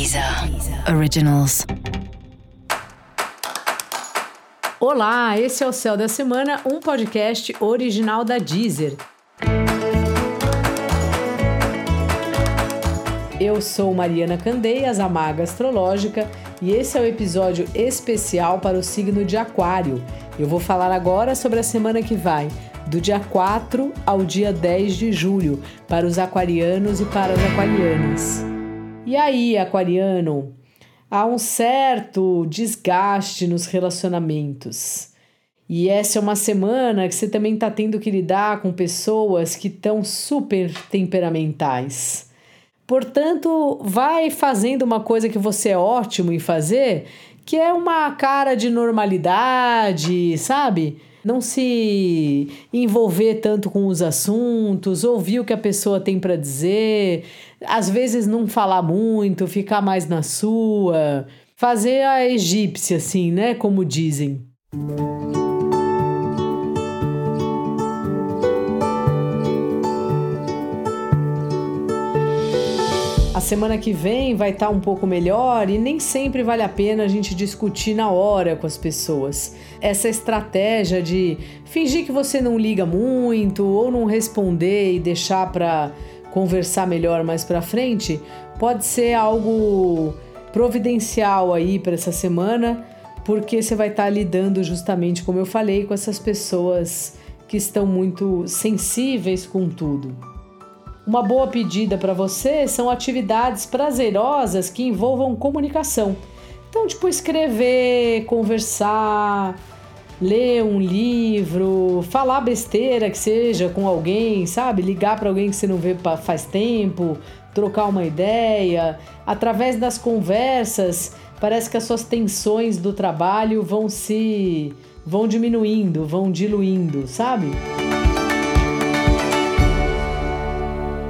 Deezer Originals. Olá, esse é o Céu da Semana, um podcast original da Deezer. Eu sou Mariana Candeias, a maga astrológica, e esse é o episódio especial para o signo de Aquário. Eu vou falar agora sobre a semana que vai, do dia 4 ao dia 10 de julho, para os aquarianos e para as aquarianas. E aí, aquariano, há um certo desgaste nos relacionamentos. E essa é uma semana que você também está tendo que lidar com pessoas que estão super temperamentais. Portanto, vai fazendo uma coisa que você é ótimo em fazer, que é uma cara de normalidade, sabe? Não se envolver tanto com os assuntos, ouvir o que a pessoa tem para dizer, às vezes não falar muito, ficar mais na sua, fazer a egípcia, assim, né? Como dizem. A semana que vem vai estar tá um pouco melhor e nem sempre vale a pena a gente discutir na hora com as pessoas. Essa estratégia de fingir que você não liga muito ou não responder e deixar para conversar melhor mais para frente pode ser algo providencial aí para essa semana, porque você vai estar tá lidando justamente como eu falei com essas pessoas que estão muito sensíveis com tudo. Uma boa pedida para você são atividades prazerosas que envolvam comunicação. Então, tipo, escrever, conversar, ler um livro, falar besteira que seja com alguém, sabe? Ligar para alguém que você não vê faz tempo, trocar uma ideia. Através das conversas, parece que as suas tensões do trabalho vão se vão diminuindo, vão diluindo, sabe?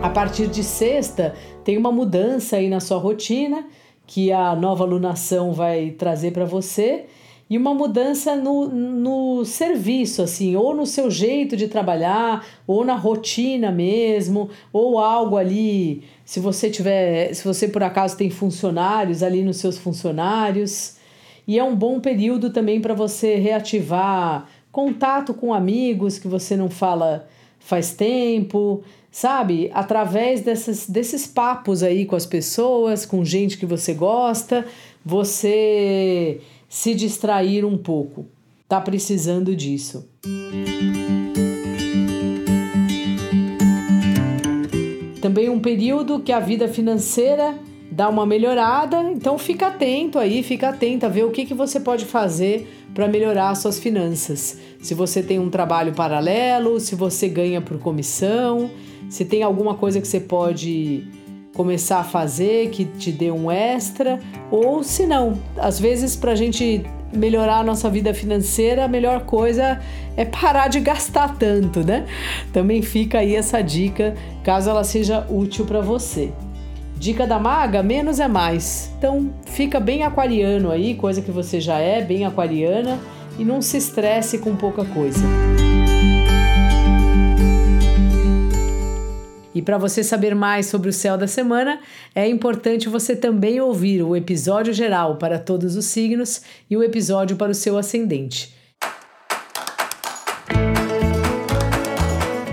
A partir de sexta, tem uma mudança aí na sua rotina que a nova lunação vai trazer para você e uma mudança no, no serviço, assim, ou no seu jeito de trabalhar, ou na rotina mesmo, ou algo ali. Se você tiver, se você por acaso tem funcionários ali nos seus funcionários. E é um bom período também para você reativar contato com amigos que você não fala faz tempo, sabe? Através desses, desses papos aí com as pessoas, com gente que você gosta, você se distrair um pouco. Tá precisando disso. Também um período que a vida financeira dá uma melhorada, então fica atento aí, fica atento a ver o que, que você pode fazer para melhorar as suas finanças. Se você tem um trabalho paralelo, se você ganha por comissão, se tem alguma coisa que você pode começar a fazer que te dê um extra, ou se não, às vezes para a gente melhorar a nossa vida financeira, a melhor coisa é parar de gastar tanto, né? Também fica aí essa dica, caso ela seja útil para você. Dica da maga: menos é mais. Então fica bem aquariano aí, coisa que você já é, bem aquariana, e não se estresse com pouca coisa. E para você saber mais sobre o céu da semana, é importante você também ouvir o episódio geral para todos os signos e o episódio para o seu ascendente.